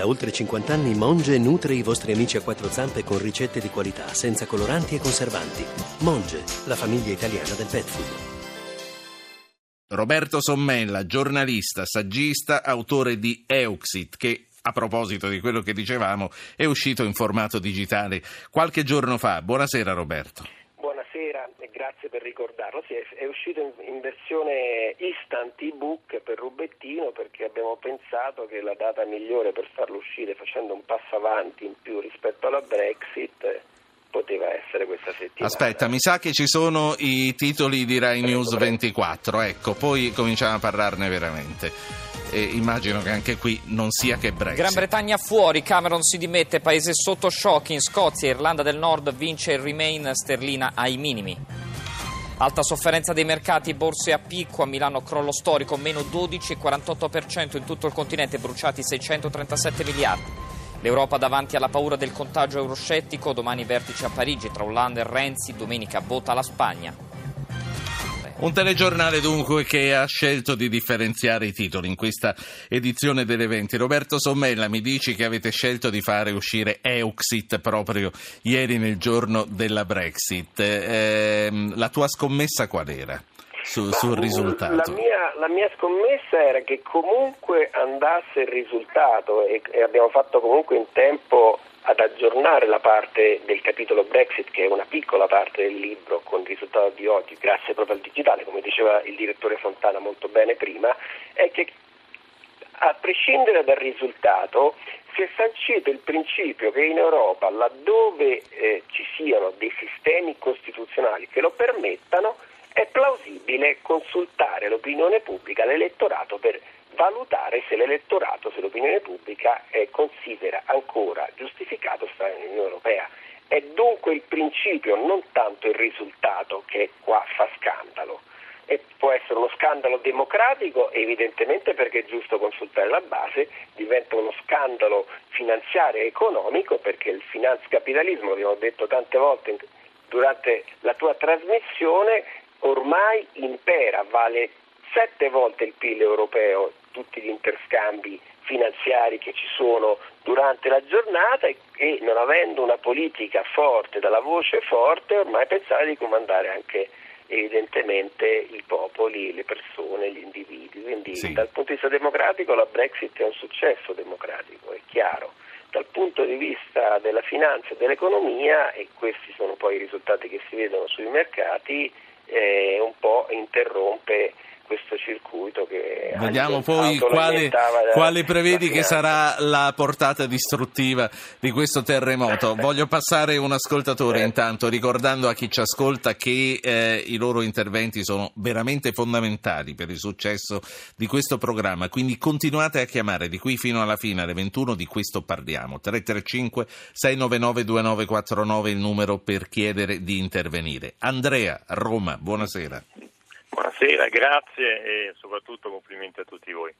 Da oltre 50 anni Monge nutre i vostri amici a quattro zampe con ricette di qualità, senza coloranti e conservanti. Monge, la famiglia italiana del pet food. Roberto Sommella, giornalista, saggista, autore di Euxit, che a proposito di quello che dicevamo è uscito in formato digitale qualche giorno fa. Buonasera Roberto per ricordarlo. Sì, è, uscito in, in, versione instant ebook per Rubettino perché abbiamo pensato che la data migliore per farlo uscire facendo un passo avanti in più rispetto alla Brexit poteva essere questa settimana. Aspetta, mi sa che ci sono i titoli di Rai News 24, ecco, poi cominciamo a parlarne veramente e immagino che anche qui non sia che Brexit. Gran Bretagna fuori, Cameron si dimette, paese sotto shock in Scozia, Irlanda del Nord vince il Remain, sterlina ai minimi. Alta sofferenza dei mercati, borse a picco, a Milano crollo storico, meno 12,48% in tutto il continente, bruciati 637 miliardi. L'Europa davanti alla paura del contagio euroscettico, domani vertice a Parigi tra Hollande e Renzi, domenica vota la Spagna. Un telegiornale dunque che ha scelto di differenziare i titoli in questa edizione dell'evento. Roberto Sommella, mi dici che avete scelto di fare uscire Euxit proprio ieri nel giorno della Brexit. Eh, la tua scommessa qual era su, sul risultato? La mia, la mia, scommessa era che comunque andasse il risultato e, e abbiamo fatto comunque in tempo ad aggiornare la parte del capitolo Brexit, che è una piccola parte del libro, con il risultato di oggi, grazie proprio al digitale, come diceva il direttore Fontana molto bene prima, è che a prescindere dal risultato si è sancito il principio che in Europa, laddove eh, ci siano dei sistemi costituzionali che lo permettano, è plausibile consultare l'opinione pubblica, l'elettorato per valutare se l'elettorato, se l'opinione pubblica eh, considera ancora giustificato stare nell'Unione Europea. È dunque il principio, non tanto il risultato, che qua fa scandalo. E può essere uno scandalo democratico, evidentemente perché è giusto consultare la base, diventa uno scandalo finanziario e economico perché il finanzcapitalismo, abbiamo detto tante volte durante la tua trasmissione, ormai impera, vale sette volte il PIL europeo, tutti gli interscambi finanziari che ci sono durante la giornata e, e non avendo una politica forte, dalla voce forte, ormai pensare di comandare anche evidentemente i popoli, le persone, gli individui. Quindi sì. dal punto di vista democratico la Brexit è un successo democratico, è chiaro. Dal punto di vista della finanza e dell'economia, e questi sono poi i risultati che si vedono sui mercati, eh, un po' interrompe questo circuito che vediamo poi quale, quale prevedi che sarà la portata distruttiva di questo terremoto. Voglio passare un ascoltatore intanto ricordando a chi ci ascolta che eh, i loro interventi sono veramente fondamentali per il successo di questo programma. Quindi continuate a chiamare di qui fino alla fine alle 21 di questo parliamo. 335 699 2949 il numero per chiedere di intervenire. Andrea Roma buonasera Buonasera, grazie e soprattutto complimenti a tutti voi.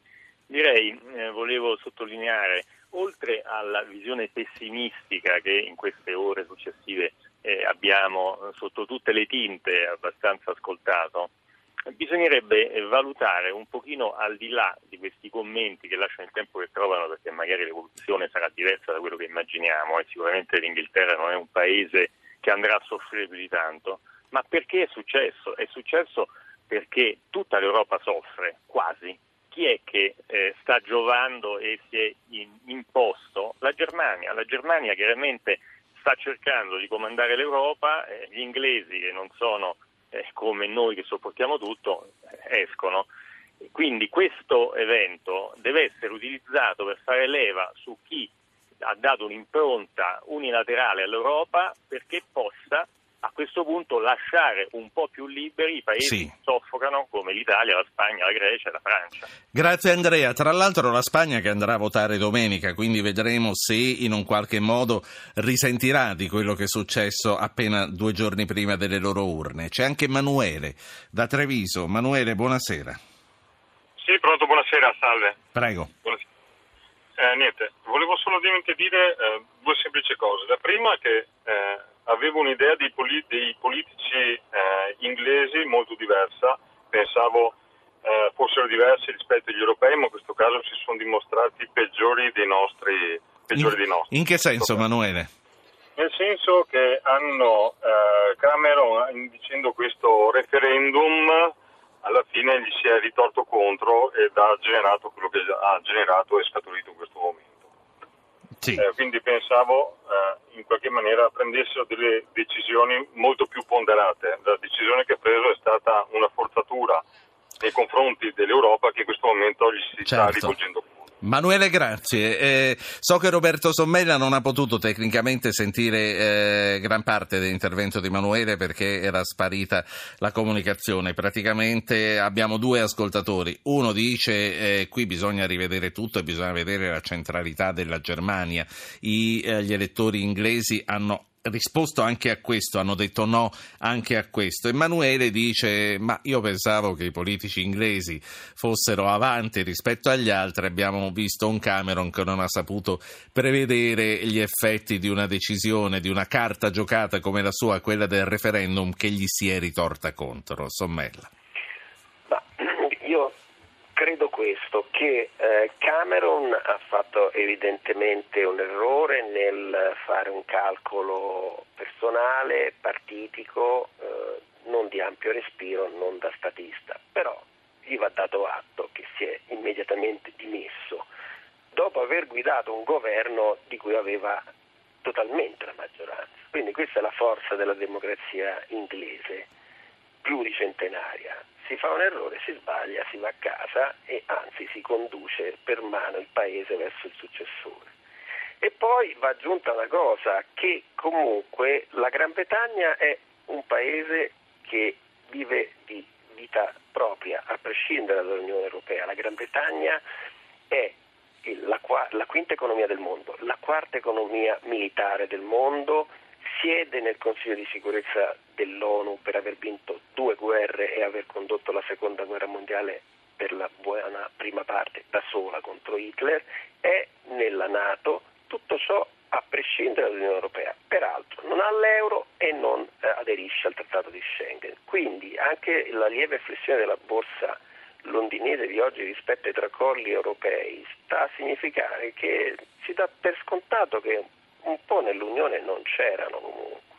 Direi, eh, volevo sottolineare, oltre alla visione pessimistica che in queste ore successive eh, abbiamo sotto tutte le tinte abbastanza ascoltato, bisognerebbe valutare un pochino al di là di questi commenti che lasciano il tempo che trovano perché magari l'evoluzione sarà diversa da quello che immaginiamo e sicuramente l'Inghilterra non è un paese che andrà a soffrire più di tanto, ma perché è successo? È successo perché tutta l'Europa soffre, quasi. Chi è che eh, sta giovando e si è in, imposto? La Germania. La Germania chiaramente sta cercando di comandare l'Europa, eh, gli inglesi che non sono eh, come noi che sopportiamo tutto eh, escono. Quindi questo evento deve essere utilizzato per fare leva su chi ha dato un'impronta unilaterale all'Europa perché possa a questo punto lasciare un po' più liberi i paesi sì. che soffocano come l'Italia, la Spagna, la Grecia e la Francia. Grazie Andrea. Tra l'altro la Spagna che andrà a votare domenica, quindi vedremo se in un qualche modo risentirà di quello che è successo appena due giorni prima delle loro urne. C'è anche Emanuele da Treviso. Emanuele, buonasera. Sì, pronto, buonasera, salve. Prego. Buonasera. Eh, niente, volevo solamente dire eh, due semplici cose. La prima è che eh, avevo un'idea dei, polit- dei politici eh, inglesi molto diversa, pensavo eh, fossero diversi rispetto agli europei, ma in questo caso si sono dimostrati peggiori dei nostri. Peggiori in, dei nostri. in che senso, Emanuele? Nel senso che hanno eh, Cameron dicendo questo referendum alla fine gli si è ritorto contro ed ha generato quello che ha generato e scaturito in questo momento. Sì. Eh, quindi pensavo eh, in qualche maniera prendessero delle decisioni molto più ponderate. La decisione che ha preso è stata una forzatura nei confronti dell'Europa che in questo momento gli si certo. sta rivolgendo Manuele, grazie. Eh, so che Roberto Sommella non ha potuto tecnicamente sentire eh, gran parte dell'intervento di Emanuele perché era sparita la comunicazione. Praticamente abbiamo due ascoltatori. Uno dice eh, qui bisogna rivedere tutto e bisogna vedere la centralità della Germania. I, eh, gli elettori inglesi hanno risposto anche a questo, hanno detto no anche a questo. Emanuele dice: Ma io pensavo che i politici inglesi fossero avanti rispetto agli altri. Abbiamo visto un Cameron che non ha saputo prevedere gli effetti di una decisione, di una carta giocata come la sua, quella del referendum, che gli si è ritorta contro. Sommella. Credo questo, che eh, Cameron ha fatto evidentemente un errore nel fare un calcolo personale, partitico, eh, non di ampio respiro, non da statista, però gli va dato atto che si è immediatamente dimesso dopo aver guidato un governo di cui aveva totalmente la maggioranza. Quindi questa è la forza della democrazia inglese, pluricentenaria si fa un errore, si sbaglia, si va a casa e anzi si conduce per mano il paese verso il successore. E poi va aggiunta una cosa, che comunque la Gran Bretagna è un paese che vive di vita propria, a prescindere dall'Unione Europea. La Gran Bretagna è la, la quinta economia del mondo, la quarta economia militare del mondo, siede nel Consiglio di sicurezza dell'ONU per aver vinto due guerre e aver condotto la seconda guerra mondiale per la buona prima parte da sola contro Hitler, è nella Nato, tutto ciò a prescindere dall'Unione Europea. Peraltro non ha l'euro e non eh, aderisce al Trattato di Schengen. Quindi anche la lieve flessione della borsa londinese di oggi rispetto ai tracolli europei sta a significare che si dà per scontato che un po' nell'Unione non c'erano comunque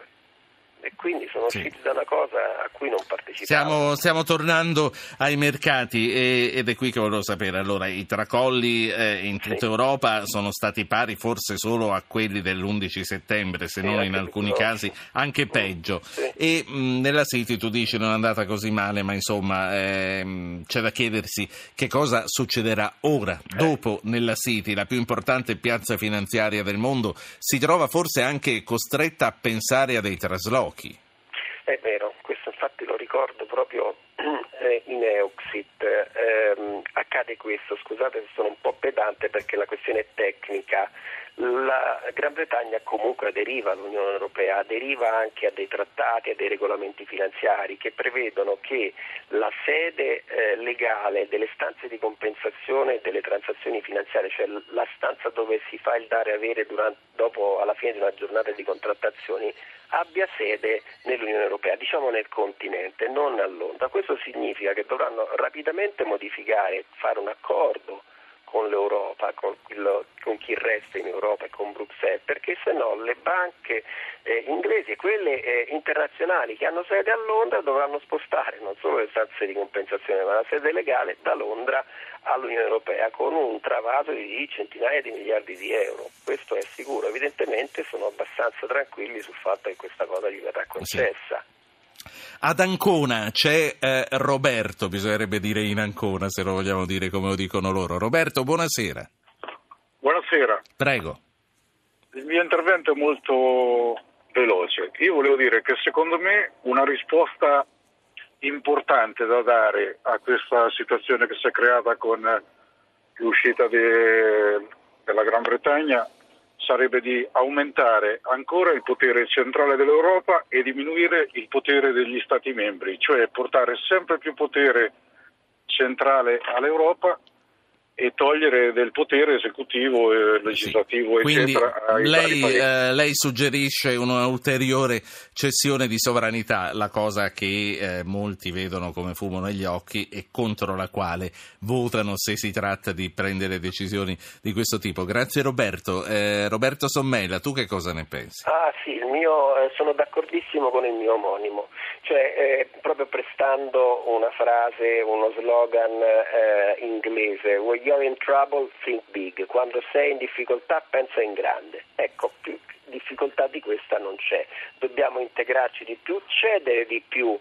e quindi sono sì. usciti da una cosa a cui non partecipavo. Stiamo, stiamo tornando ai mercati e, ed è qui che volevo sapere. Allora, i tracolli eh, in tutta sì. Europa sono stati pari forse solo a quelli dell'11 settembre, se sì, non in alcuni casi anche peggio. E mh, nella City tu dici non è andata così male, ma insomma ehm, c'è da chiedersi che cosa succederà ora, eh. dopo nella City, la più importante piazza finanziaria del mondo, si trova forse anche costretta a pensare a dei traslochi pochi. È vero, questo infatti lo ricordo proprio eh, in Euxit. Eh, accade questo, scusate se sono un po' pedante perché la questione è tecnica. La Gran Bretagna comunque aderiva all'Unione Europea, aderiva anche a dei trattati, a dei regolamenti finanziari che prevedono che la sede eh, legale delle stanze di compensazione delle transazioni finanziarie, cioè la stanza dove si fa il dare e avere durante, dopo, alla fine di una giornata di contrattazioni, abbia sede nell'Unione Europea, diciamo nel continente, non a Londra. Questo significa che dovranno rapidamente modificare, fare un accordo con l'Europa, con, quello, con, chi resta in Europa e con Bruxelles, perché se no le banche eh, inglesi e quelle eh, internazionali che hanno sede a Londra dovranno spostare non solo le stanze di compensazione, ma la sede legale da Londra all'Unione Europea con un travaso di centinaia di miliardi di euro. Questo è sicuro. Evidentemente sono abbastanza tranquilli sul fatto che questa cosa gli verrà concessa. Sì. Ad Ancona c'è eh, Roberto, bisognerebbe dire in Ancona se lo vogliamo dire come lo dicono loro. Roberto, buonasera. Buonasera. Prego. Il mio intervento è molto veloce. Io volevo dire che secondo me una risposta importante da dare a questa situazione che si è creata con l'uscita de, della Gran Bretagna sarebbe di aumentare ancora il potere centrale dell'Europa e diminuire il potere degli Stati membri, cioè portare sempre più potere centrale all'Europa e togliere del potere esecutivo e legislativo sì. Quindi eccetera. Lei, eh, lei, suggerisce un'ulteriore cessione di sovranità, la cosa che eh, molti vedono come fumo negli occhi e contro la quale votano se si tratta di prendere decisioni di questo tipo. Grazie Roberto. Eh, Roberto Sommella, tu che cosa ne pensi? Ah sì, mio, eh, sono d'accordissimo con il mio omonimo. Cioè eh, proprio prestando una frase, uno slogan eh, inglese, when you're in trouble think big, quando sei in difficoltà pensa in grande. Ecco, più difficoltà di questa non c'è, dobbiamo integrarci di più, cedere di più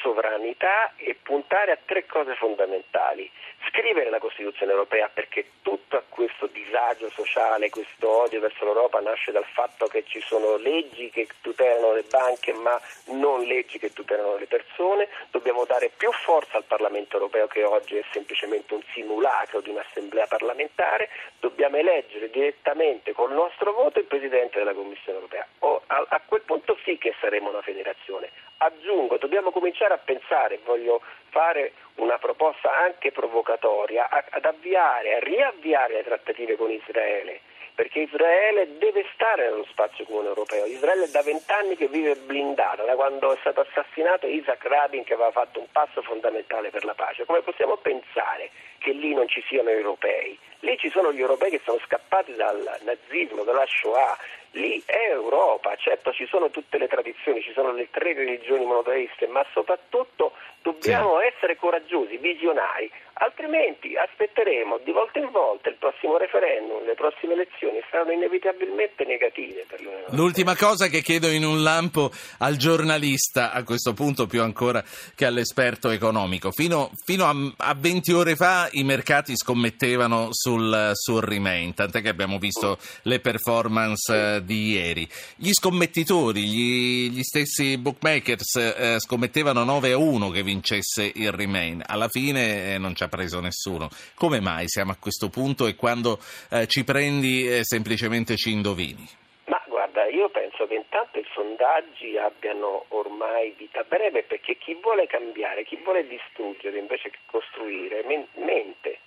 sovranità e puntare a tre cose fondamentali. Scrivere la Costituzione europea perché tutto questo disagio sociale, questo odio verso l'Europa nasce dal fatto che ci sono leggi che tutelano le banche ma non leggi che tutelano le persone. Dobbiamo dare più forza al Parlamento europeo che oggi è semplicemente un simulacro di un'assemblea parlamentare. Dobbiamo eleggere direttamente col nostro voto il Presidente della Commissione europea. A quel punto sì che saremo una federazione. Aggiungo, dobbiamo cominciare a pensare, voglio fare una proposta anche provocatoria, ad avviare, a riavviare le trattative con Israele perché Israele deve stare nello spazio comune europeo. Israele da vent'anni che vive blindata, da quando è stato assassinato Isaac Rabin che aveva fatto un passo fondamentale per la pace. Come possiamo pensare che lì non ci siano europei? Lì ci sono gli europei che sono scappati dal nazismo, dalla Shoah, lì è Europa, certo ci sono tutte le tradizioni, ci sono le tre religioni monoteiste, ma soprattutto dobbiamo sì. essere coraggiosi, visionari, altrimenti aspetteremo di volta in volta il prossimo referendum, le prossime elezioni saranno inevitabilmente negative per l'Unione Europea. L'ultima cosa che chiedo in un lampo al giornalista, a questo punto più ancora che all'esperto economico, fino, fino a, a, 20 ore fa i mercati scommettevano sul, sul Remain, tant'è che abbiamo visto le performance eh, di ieri. Gli scommettitori, gli, gli stessi bookmakers eh, scommettevano 9 a 1 che vincesse il Remain, alla fine eh, non ci ha preso nessuno. Come mai siamo a questo punto e quando eh, ci prendi eh, semplicemente ci indovini? Ma guarda, io penso che intanto i sondaggi abbiano ormai vita breve perché chi vuole cambiare, chi vuole distruggere invece che costruire, mente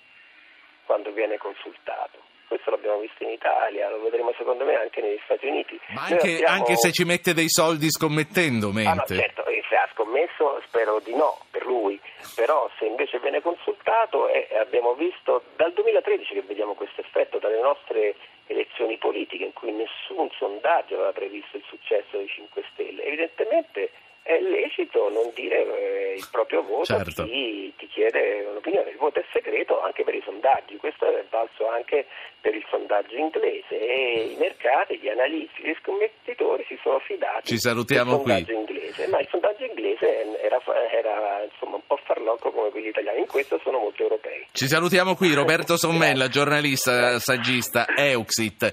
quando viene consultato questo l'abbiamo visto in Italia, lo vedremo secondo me anche negli Stati Uniti. Ma anche, abbiamo... anche se ci mette dei soldi scommettendo, mente. Ah, no, certo, se ha scommesso spero di no per lui, però se invece viene consultato eh, abbiamo visto dal 2013 che vediamo questo effetto dalle nostre elezioni politiche in cui nessun sondaggio aveva previsto il successo dei 5 Stelle. Evidentemente è lecito non dire eh, il proprio voto certo. chi ti chiede un'opinione. Il voto è segreto anche per i sondaggi, questo è valso anche per il sondaggio inglese e i mercati, gli analisti, gli scommettitori si sono fidati Ci salutiamo del sondaggio qui. inglese, ma il sondaggio inglese era, era insomma, un po' farlocco come quelli italiani, in questo sono molto europei. Ci salutiamo qui, Roberto Sommella, giornalista, saggista, Euxit.